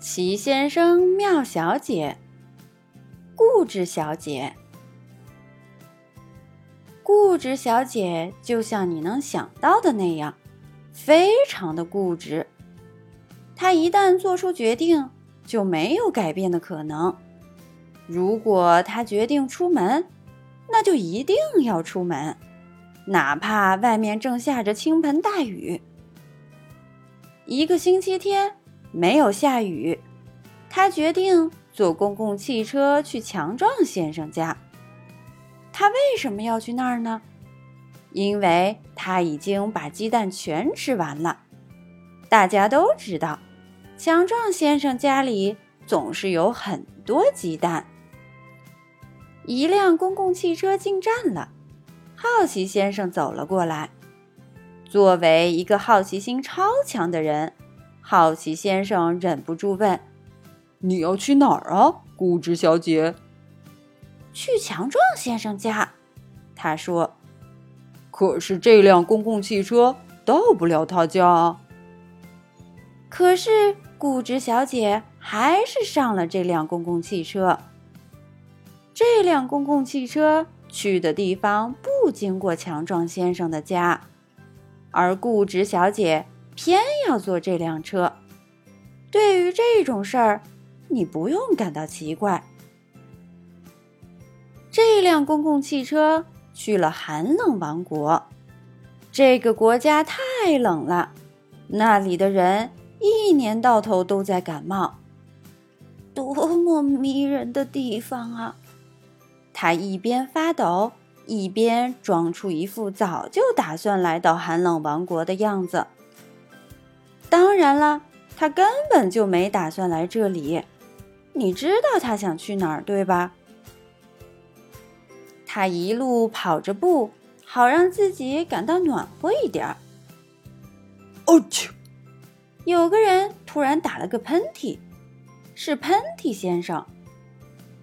齐先生、妙小姐、固执小姐。固执小姐就像你能想到的那样，非常的固执。她一旦做出决定，就没有改变的可能。如果她决定出门，那就一定要出门，哪怕外面正下着倾盆大雨。一个星期天没有下雨，他决定坐公共汽车去强壮先生家。他为什么要去那儿呢？因为他已经把鸡蛋全吃完了。大家都知道，强壮先生家里总是有很多鸡蛋。一辆公共汽车进站了，好奇先生走了过来。作为一个好奇心超强的人，好奇先生忍不住问：“你要去哪儿啊，固执小姐？”“去强壮先生家。”他说。“可是这辆公共汽车到不了他家。”可是固执小姐还是上了这辆公共汽车。这辆公共汽车去的地方不经过强壮先生的家。而固执小姐偏要坐这辆车。对于这种事儿，你不用感到奇怪。这辆公共汽车去了寒冷王国。这个国家太冷了，那里的人一年到头都在感冒。多么迷人的地方啊！他一边发抖。一边装出一副早就打算来到寒冷王国的样子。当然啦，他根本就没打算来这里。你知道他想去哪儿，对吧？他一路跑着步，好让自己感到暖和一点儿。哦切！有个人突然打了个喷嚏，是喷嚏先生。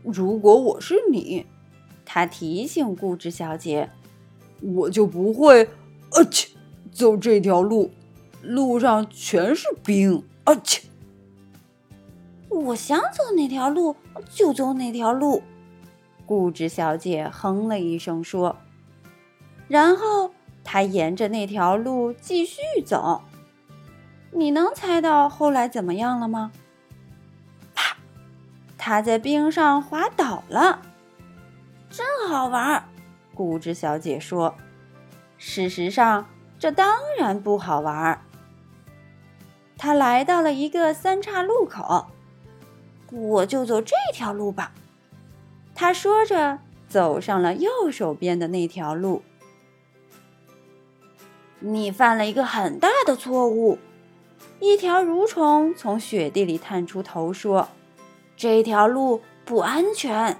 如果我是你。他提醒固执小姐：“我就不会，啊切，走这条路，路上全是冰，啊切。”我想走哪条路就走哪条路，固执小姐哼了一声说，然后她沿着那条路继续走。你能猜到后来怎么样了吗？啪！她在冰上滑倒了。真好玩，固执小姐说：“事实上，这当然不好玩。”他来到了一个三岔路口，我就走这条路吧。他说着，走上了右手边的那条路。你犯了一个很大的错误。一条蠕虫从雪地里探出头说：“这条路不安全。”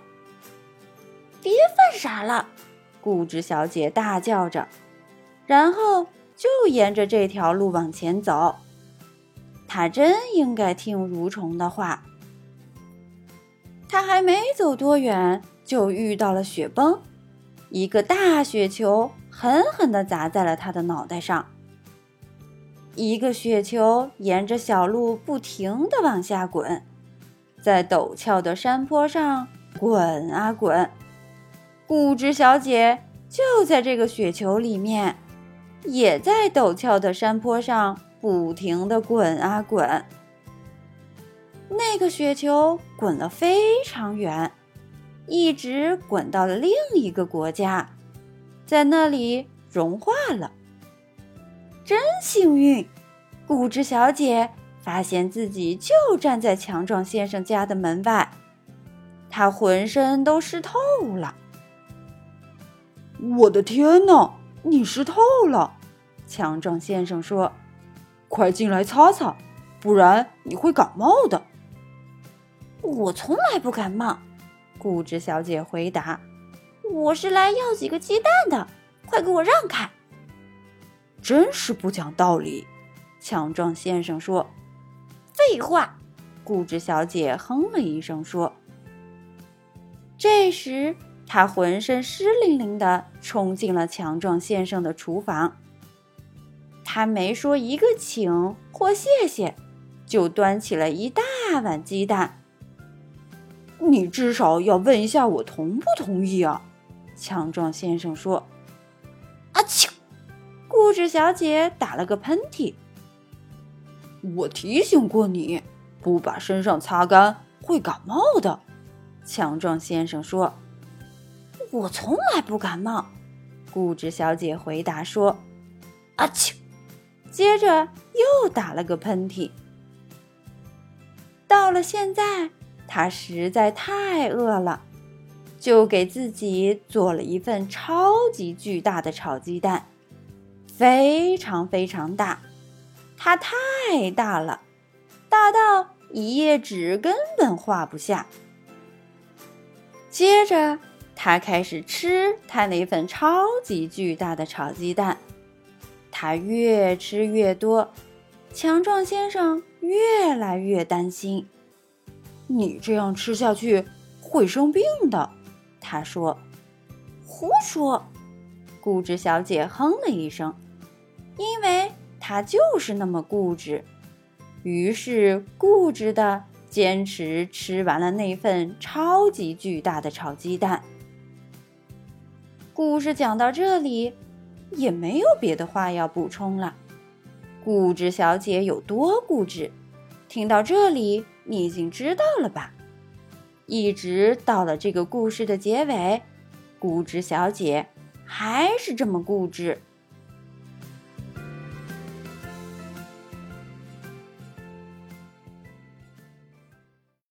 别犯傻了！固执小姐大叫着，然后就沿着这条路往前走。他真应该听蠕虫的话。他还没走多远，就遇到了雪崩，一个大雪球狠狠地砸在了他的脑袋上。一个雪球沿着小路不停地往下滚，在陡峭的山坡上滚啊滚。固执小姐就在这个雪球里面，也在陡峭的山坡上不停地滚啊滚。那个雪球滚了非常远，一直滚到了另一个国家，在那里融化了。真幸运！固执小姐发现自己就站在强壮先生家的门外，她浑身都湿透了。我的天哪，你湿透了！强壮先生说：“快进来擦擦，不然你会感冒的。”我从来不感冒，固执小姐回答：“我是来要几个鸡蛋的，快给我让开！”真是不讲道理，强壮先生说：“废话！”固执小姐哼了一声说：“这时。”她浑身湿淋淋的冲进了强壮先生的厨房。他没说一个请或谢谢，就端起了一大碗鸡蛋。你至少要问一下我同不同意啊？强壮先生说。阿嚏！固执小姐打了个喷嚏。我提醒过你，不把身上擦干会感冒的。强壮先生说。我从来不感冒。固执小姐回答说。阿嚏！接着又打了个喷嚏。到了现在，他实在太饿了，就给自己做了一份超级巨大的炒鸡蛋，非常非常大。它太大了，大到一页纸根本画不下。接着，他开始吃他那份超级巨大的炒鸡蛋。他越吃越多，强壮先生越来越担心。你这样吃下去会生病的，他说。胡说！固执小姐哼了一声，因为她就是那么固执，于是固执的坚持吃完了那份超级巨大的炒鸡蛋。故事讲到这里。也没有别的话要补充了。固执小姐有多固执？听到这里，你已经知道了吧？一直到了这个故事的结尾，固执小姐还是这么固执。